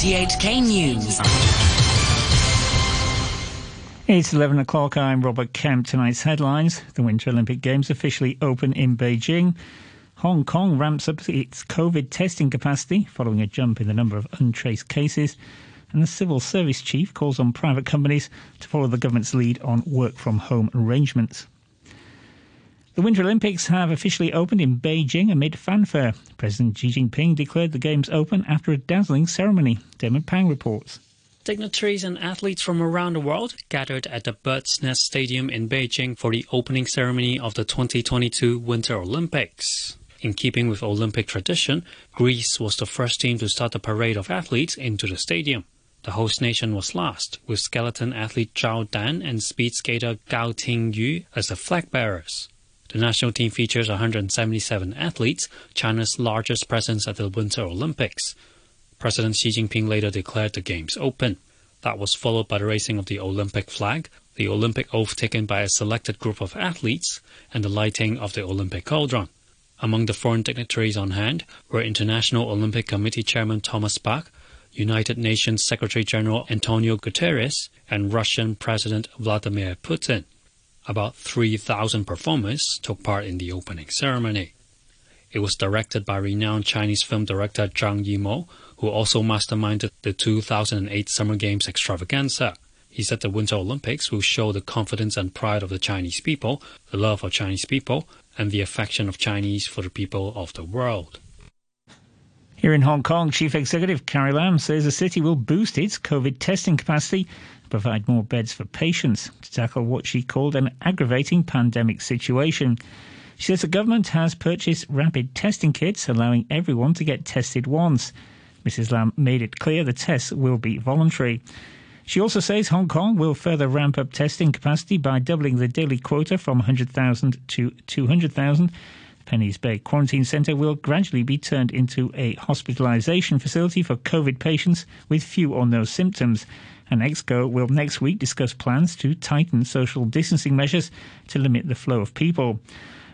RTHK News. It's 11 o'clock. I'm Robert Kemp. Tonight's headlines. The Winter Olympic Games officially open in Beijing. Hong Kong ramps up its COVID testing capacity following a jump in the number of untraced cases. And the civil service chief calls on private companies to follow the government's lead on work from home arrangements. The Winter Olympics have officially opened in Beijing amid fanfare. President Xi Jinping declared the Games open after a dazzling ceremony. Damon Pang reports. Dignitaries and athletes from around the world gathered at the Bird's Nest Stadium in Beijing for the opening ceremony of the 2022 Winter Olympics. In keeping with Olympic tradition, Greece was the first team to start the parade of athletes into the stadium. The host nation was last, with skeleton athlete Zhao Dan and speed skater Gao Tingyu as the flag bearers. The national team features 177 athletes, China's largest presence at the Winter Olympics. President Xi Jinping later declared the Games open. That was followed by the raising of the Olympic flag, the Olympic oath taken by a selected group of athletes, and the lighting of the Olympic cauldron. Among the foreign dignitaries on hand were International Olympic Committee Chairman Thomas Bach, United Nations Secretary General Antonio Guterres, and Russian President Vladimir Putin. About 3,000 performers took part in the opening ceremony. It was directed by renowned Chinese film director Zhang Yimou, who also masterminded the 2008 Summer Games extravaganza. He said the Winter Olympics will show the confidence and pride of the Chinese people, the love of Chinese people, and the affection of Chinese for the people of the world. Here in Hong Kong, Chief Executive Carrie Lam says the city will boost its COVID testing capacity provide more beds for patients to tackle what she called an aggravating pandemic situation. She says the government has purchased rapid testing kits, allowing everyone to get tested once. Mrs. Lam made it clear the tests will be voluntary. She also says Hong Kong will further ramp up testing capacity by doubling the daily quota from 100,000 to 200,000. Penny's Bay Quarantine Centre will gradually be turned into a hospitalisation facility for COVID patients with few or no symptoms and EXCO will next week discuss plans to tighten social distancing measures to limit the flow of people.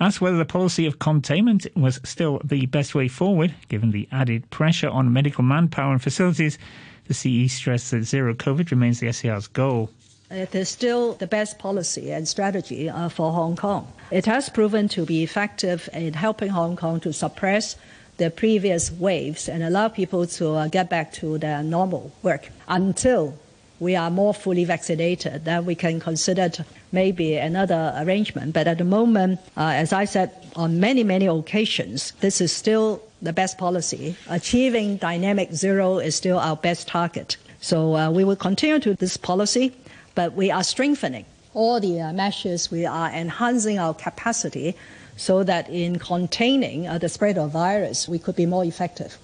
Asked whether the policy of containment was still the best way forward, given the added pressure on medical manpower and facilities, the CE stressed that zero COVID remains the SAR's goal. It is still the best policy and strategy uh, for Hong Kong. It has proven to be effective in helping Hong Kong to suppress the previous waves and allow people to uh, get back to their normal work until we are more fully vaccinated, then we can consider maybe another arrangement. But at the moment, uh, as I said on many, many occasions, this is still the best policy. Achieving dynamic zero is still our best target. So uh, we will continue to this policy, but we are strengthening all the uh, measures. We are enhancing our capacity so that in containing uh, the spread of virus, we could be more effective.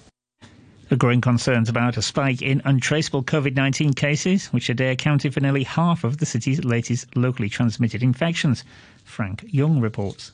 The growing concerns about a spike in untraceable COVID 19 cases, which today accounted for nearly half of the city's latest locally transmitted infections. Frank Young reports.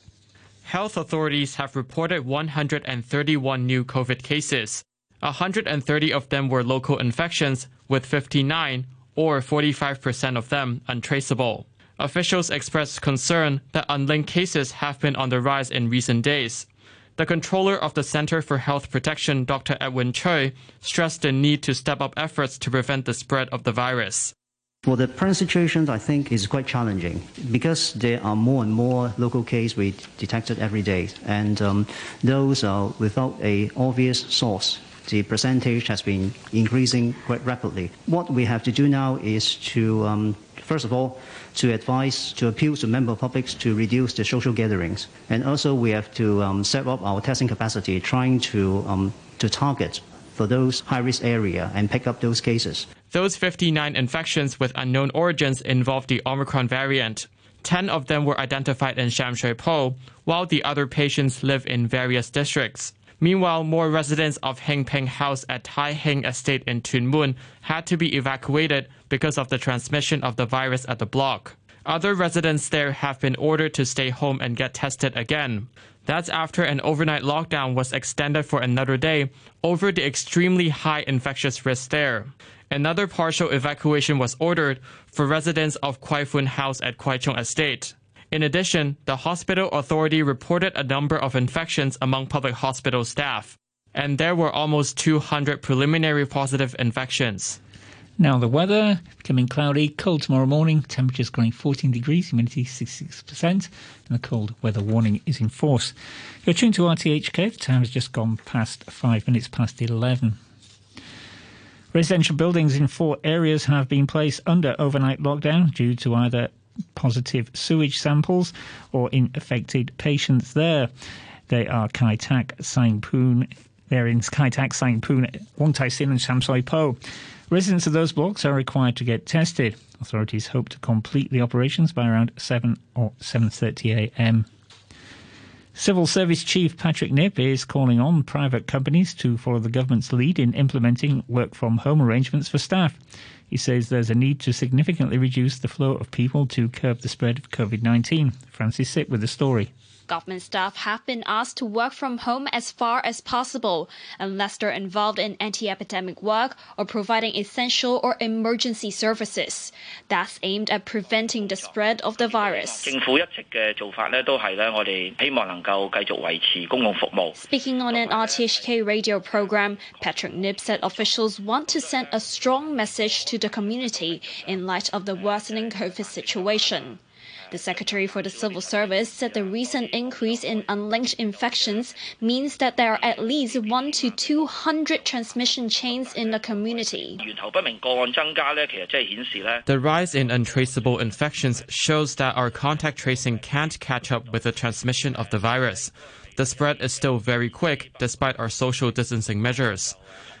Health authorities have reported 131 new COVID cases. 130 of them were local infections, with 59, or 45% of them, untraceable. Officials expressed concern that unlinked cases have been on the rise in recent days. The controller of the Center for Health Protection, Dr. Edwin Tsui, stressed the need to step up efforts to prevent the spread of the virus. For the current situation, I think is quite challenging because there are more and more local cases we detected every day, and um, those are without a obvious source. The percentage has been increasing quite rapidly. What we have to do now is to, um, first of all, to advise, to appeal to member publics to reduce the social gatherings. And also we have to um, set up our testing capacity, trying to, um, to target for those high-risk area and pick up those cases. Those 59 infections with unknown origins involve the Omicron variant. 10 of them were identified in Sham Shui Po, while the other patients live in various districts. Meanwhile, more residents of Hing Ping House at Tai Hing Estate in Tuen Mun had to be evacuated because of the transmission of the virus at the block. Other residents there have been ordered to stay home and get tested again. That's after an overnight lockdown was extended for another day over the extremely high infectious risk there. Another partial evacuation was ordered for residents of Kwai Fun House at Kwai Chung Estate. In addition, the hospital authority reported a number of infections among public hospital staff. And there were almost 200 preliminary positive infections. Now the weather becoming cloudy, cold tomorrow morning, temperatures growing 14 degrees, humidity 66%, and a cold weather warning is in force. You're tuned to RTHK, the time has just gone past five minutes past 11. Residential buildings in four areas have been placed under overnight lockdown due to either positive sewage samples or in affected patients there. They are Kai Tak, Sang Poon, they're in Kai Tak, Sang Poon, Wong Tai Sin and Soi Po. Residents of those blocks are required to get tested. Authorities hope to complete the operations by around 7 or 7:30 a.m. Civil Service Chief Patrick Nip is calling on private companies to follow the government's lead in implementing work from home arrangements for staff. He says there's a need to significantly reduce the flow of people to curb the spread of COVID 19. Francis Sitt with the story. Government staff have been asked to work from home as far as possible, unless they're involved in anti epidemic work or providing essential or emergency services. That's aimed at preventing the spread of the virus. Speaking on an RTHK radio program, Patrick Nip said officials want to send a strong message to the community in light of the worsening COVID situation. The Secretary for the Civil Service said the recent increase in unlinked infections means that there are at least 1 to 200 transmission chains in the community. The rise in untraceable infections shows that our contact tracing can't catch up with the transmission of the virus. The spread is still very quick despite our social distancing measures.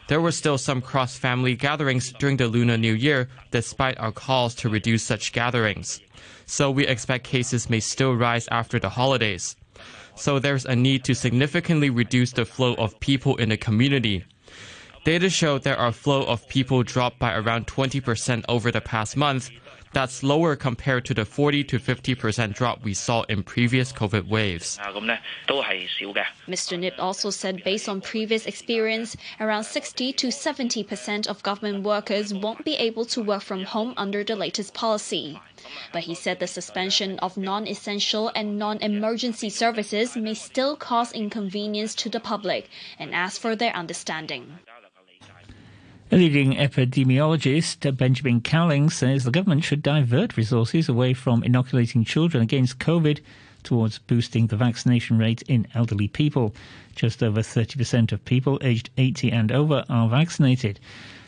There were still some cross family gatherings during the Lunar New Year, despite our calls to reduce such gatherings so we expect cases may still rise after the holidays. So there's a need to significantly reduce the flow of people in the community. Data show that our flow of people dropped by around 20% over the past month. That's lower compared to the 40 to 50% drop we saw in previous COVID waves. Mr. Nip also said based on previous experience, around 60 to 70% of government workers won't be able to work from home under the latest policy. But he said the suspension of non essential and non emergency services may still cause inconvenience to the public and asked for their understanding. A leading epidemiologist, Benjamin Cowling, says the government should divert resources away from inoculating children against COVID towards boosting the vaccination rate in elderly people. Just over 30% of people aged 80 and over are vaccinated.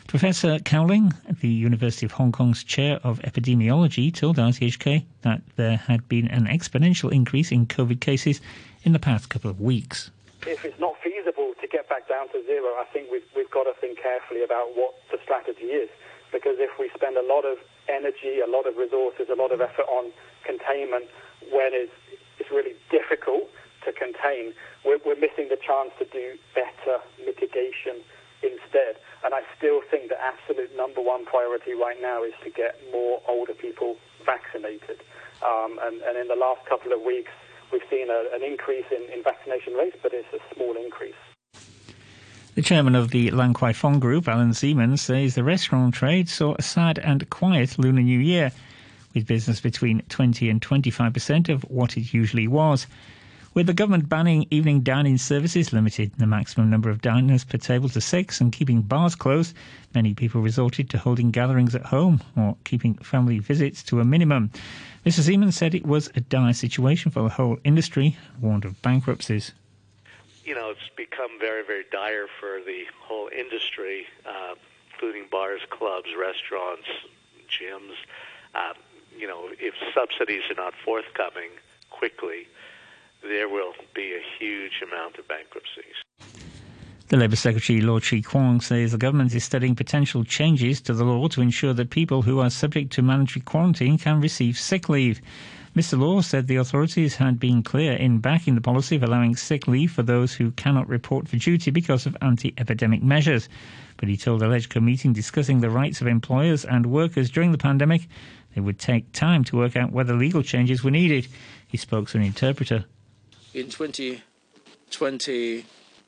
Professor Cowling, the University of Hong Kong's chair of epidemiology, told RTHK that there had been an exponential increase in COVID cases in the past couple of weeks. If it's not feasible to get back down to zero, I think we've, we've got to think carefully about what the strategy is. Because if we spend a lot of energy, a lot of resources, a lot of effort on containment when it's, it's really difficult to contain, we're, we're missing the chance to do better mitigation instead. And I still think the absolute number one priority right now is to get more older people vaccinated. Um, and, and, in the last couple of weeks, we've seen a, an increase in, in vaccination rates, but it's a small increase. The chairman of the Lan Kwai Fong Group, Allan Zeman, says the restaurant trade saw a sad and quiet Lunar New Year, with business between 20 and 25 percent of what it usually was. With the government banning evening dining services, limited the maximum number of diners per table to six, and keeping bars closed, many people resorted to holding gatherings at home or keeping family visits to a minimum. Mr. Siemens said it was a dire situation for the whole industry, warned of bankruptcies. You know, it's become very, very dire for the whole industry, uh, including bars, clubs, restaurants, gyms. Uh, you know, if subsidies are not forthcoming quickly, there will be a huge amount of bankruptcies. The Labour Secretary, Law Chi Kwong, says the government is studying potential changes to the law to ensure that people who are subject to mandatory quarantine can receive sick leave. Mr. Law said the authorities had been clear in backing the policy of allowing sick leave for those who cannot report for duty because of anti epidemic measures. But he told a LegCo meeting discussing the rights of employers and workers during the pandemic, it would take time to work out whether legal changes were needed. He spoke to an interpreter in 2020,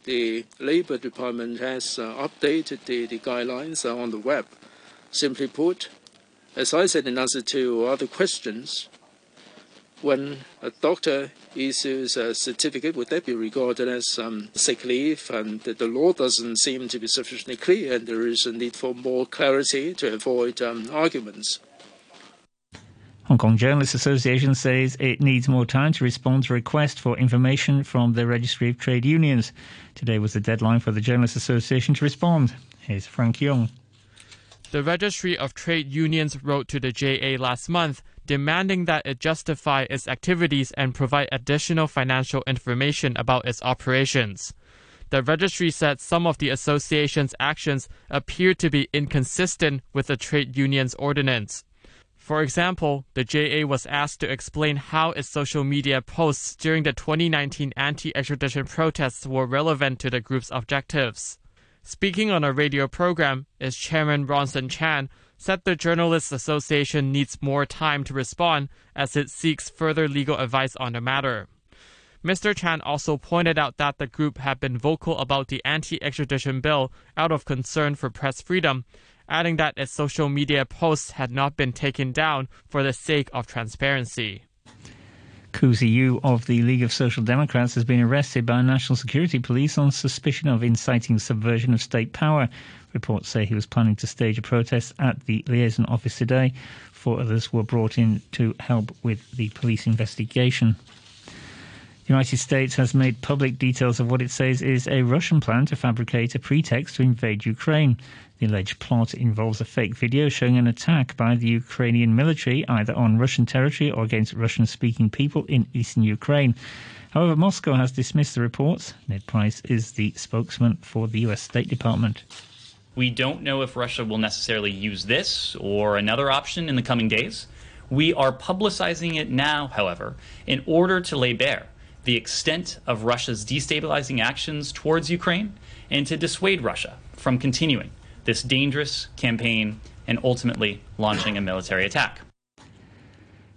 the Labor Department has uh, updated the, the guidelines uh, on the web. Simply put, as I said in answer to other questions, when a doctor issues a certificate, would that be regarded as um, sick leave? And the, the, law doesn't seem to be sufficiently clear, and there is a need for more clarity to avoid um, arguments. Hong Kong Journalists Association says it needs more time to respond to requests for information from the Registry of Trade Unions. Today was the deadline for the Journalists Association to respond. Here's Frank Young. The Registry of Trade Unions wrote to the JA last month demanding that it justify its activities and provide additional financial information about its operations. The registry said some of the association's actions appear to be inconsistent with the trade union's ordinance. For example, the JA was asked to explain how its social media posts during the 2019 anti extradition protests were relevant to the group's objectives. Speaking on a radio program, its chairman Ronson Chan said the Journalists Association needs more time to respond as it seeks further legal advice on the matter. Mr. Chan also pointed out that the group had been vocal about the anti extradition bill out of concern for press freedom adding that its social media posts had not been taken down for the sake of transparency. Sze-yiu of the League of Social Democrats has been arrested by National Security Police on suspicion of inciting subversion of state power. Reports say he was planning to stage a protest at the liaison office today. Four others were brought in to help with the police investigation. The United States has made public details of what it says is a Russian plan to fabricate a pretext to invade Ukraine. The alleged plot involves a fake video showing an attack by the Ukrainian military either on Russian territory or against Russian speaking people in eastern Ukraine. However, Moscow has dismissed the reports. Ned Price is the spokesman for the US State Department. We don't know if Russia will necessarily use this or another option in the coming days. We are publicizing it now, however, in order to lay bare the extent of Russia's destabilizing actions towards Ukraine and to dissuade Russia from continuing this dangerous campaign and ultimately launching a military attack.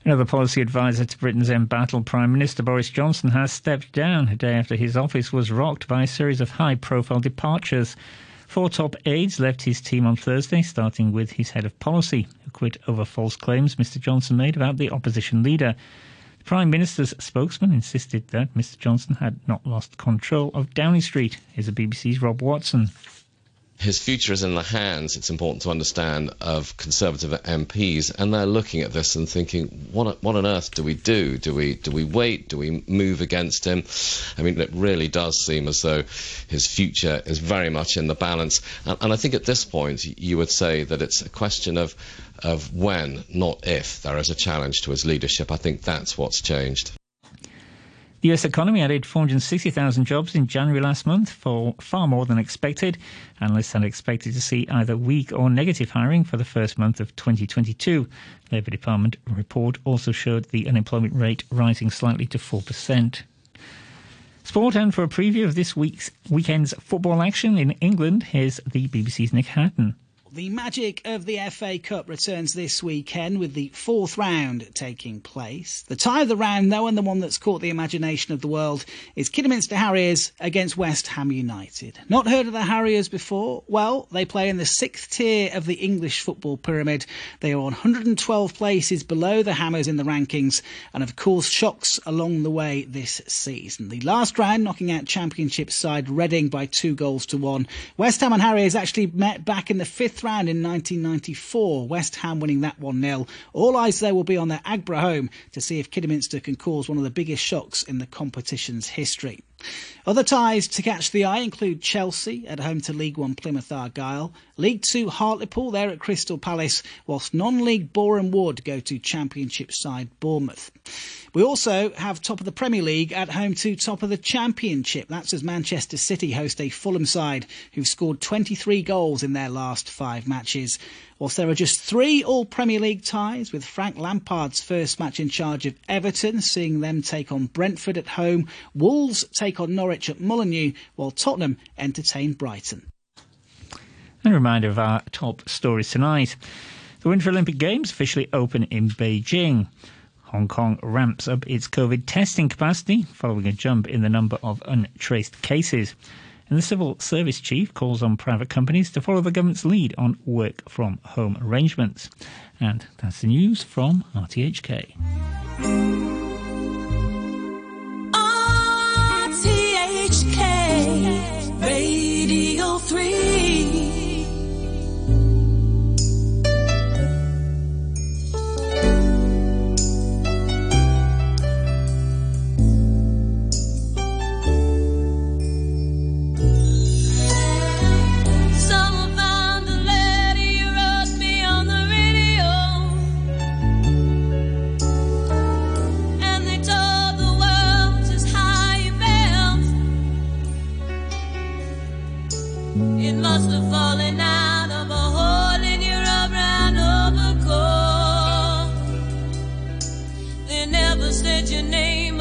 Another policy advisor to Britain's embattled Prime Minister Boris Johnson has stepped down a day after his office was rocked by a series of high profile departures. Four top aides left his team on Thursday, starting with his head of policy, who quit over false claims Mr. Johnson made about the opposition leader. The Prime Minister's spokesman insisted that Mr Johnson had not lost control of Downing Street. Here's the BBC's Rob Watson his future is in the hands, it's important to understand, of Conservative MPs, and they're looking at this and thinking, what, what on earth do we do? Do we, do we wait? Do we move against him? I mean, it really does seem as though his future is very much in the balance. And, and I think at this point, you would say that it's a question of, of when, not if, there is a challenge to his leadership. I think that's what's changed. The US economy added 460,000 jobs in January last month, for far more than expected. Analysts had expected to see either weak or negative hiring for the first month of 2022. Labour Department report also showed the unemployment rate rising slightly to 4%. Sport and for a preview of this week's weekend's football action in England, here's the BBC's Nick Hatton. The magic of the FA Cup returns this weekend with the fourth round taking place. The tie of the round, though, and the one that's caught the imagination of the world, is Kidderminster Harriers against West Ham United. Not heard of the Harriers before? Well, they play in the sixth tier of the English football pyramid. They are 112 places below the Hammers in the rankings, and of course, shocks along the way this season. The last round, knocking out Championship side Reading by two goals to one. West Ham and Harriers actually met back in the fifth round in 1994, West Ham winning that 1 0. All eyes there will be on their Aggborough home to see if Kidderminster can cause one of the biggest shocks in the competition's history. Other ties to catch the eye include Chelsea at home to League One Plymouth Argyle, League Two Hartlepool there at Crystal Palace, whilst non-league Boreham Wood go to Championship side Bournemouth. We also have top of the Premier League at home to top of the Championship. That's as Manchester City host a Fulham side who've scored 23 goals in their last five matches. Whilst there are just three All Premier League ties, with Frank Lampard's first match in charge of Everton, seeing them take on Brentford at home, Wolves take on Norwich at Molineux, while Tottenham entertain Brighton. And a reminder of our top stories tonight. The Winter Olympic Games officially open in Beijing. Hong Kong ramps up its COVID testing capacity following a jump in the number of untraced cases. And the civil service chief calls on private companies to follow the government's lead on work from home arrangements. And that's the news from RTHK. RTHK Radio 3. Said your name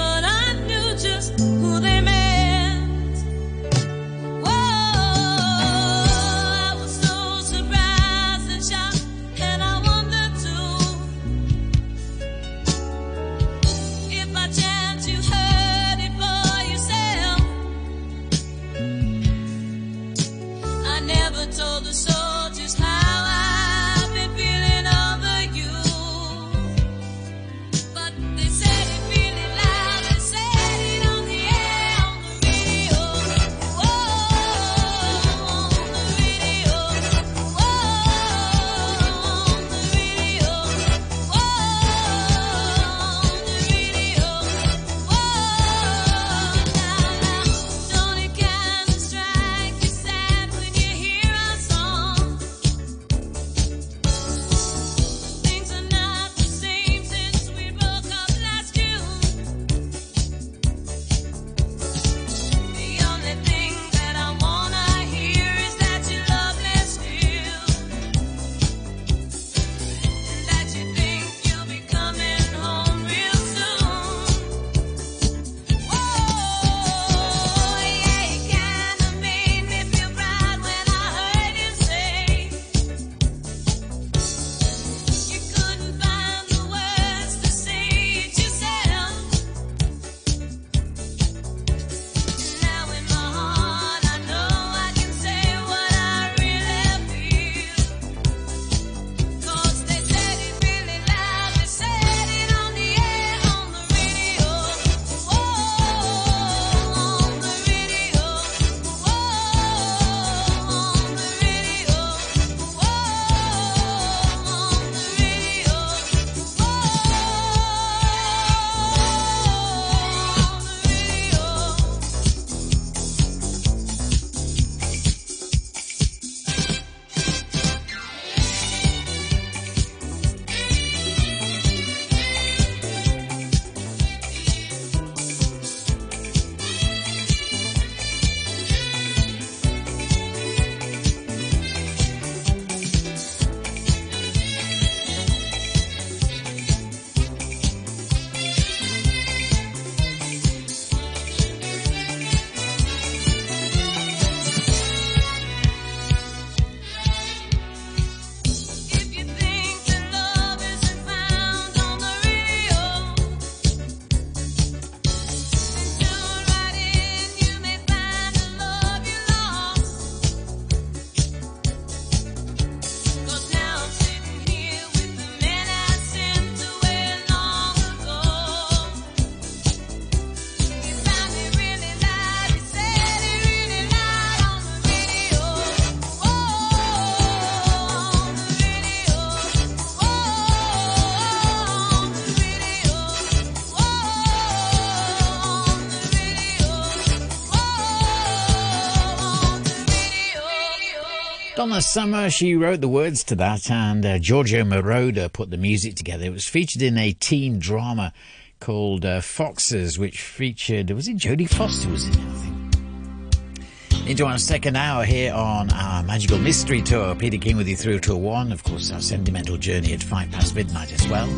Donna Summer, she wrote the words to that, and uh, Giorgio Moroder put the music together. It was featured in a teen drama called uh, Foxes, which featured, was it Jodie Foster was in it, I think. Into our second hour here on our Magical Mystery Tour. Peter King with you through to one. Of course, our sentimental journey at five past midnight as well.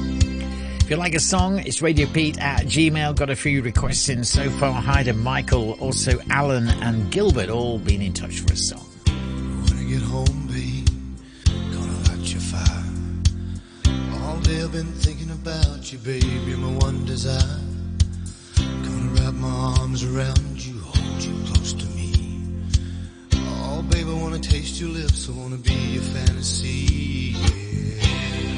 If you like a song, it's Radio Pete at Gmail. Got a few requests in so far. Hi to Michael, also Alan and Gilbert, all been in touch for a song get home, babe, gonna light your fire. All day I've been thinking about you, babe. You're my one desire. Gonna wrap my arms around you, hold you close to me. Oh, babe, I wanna taste your lips. I wanna be your fantasy. Yeah.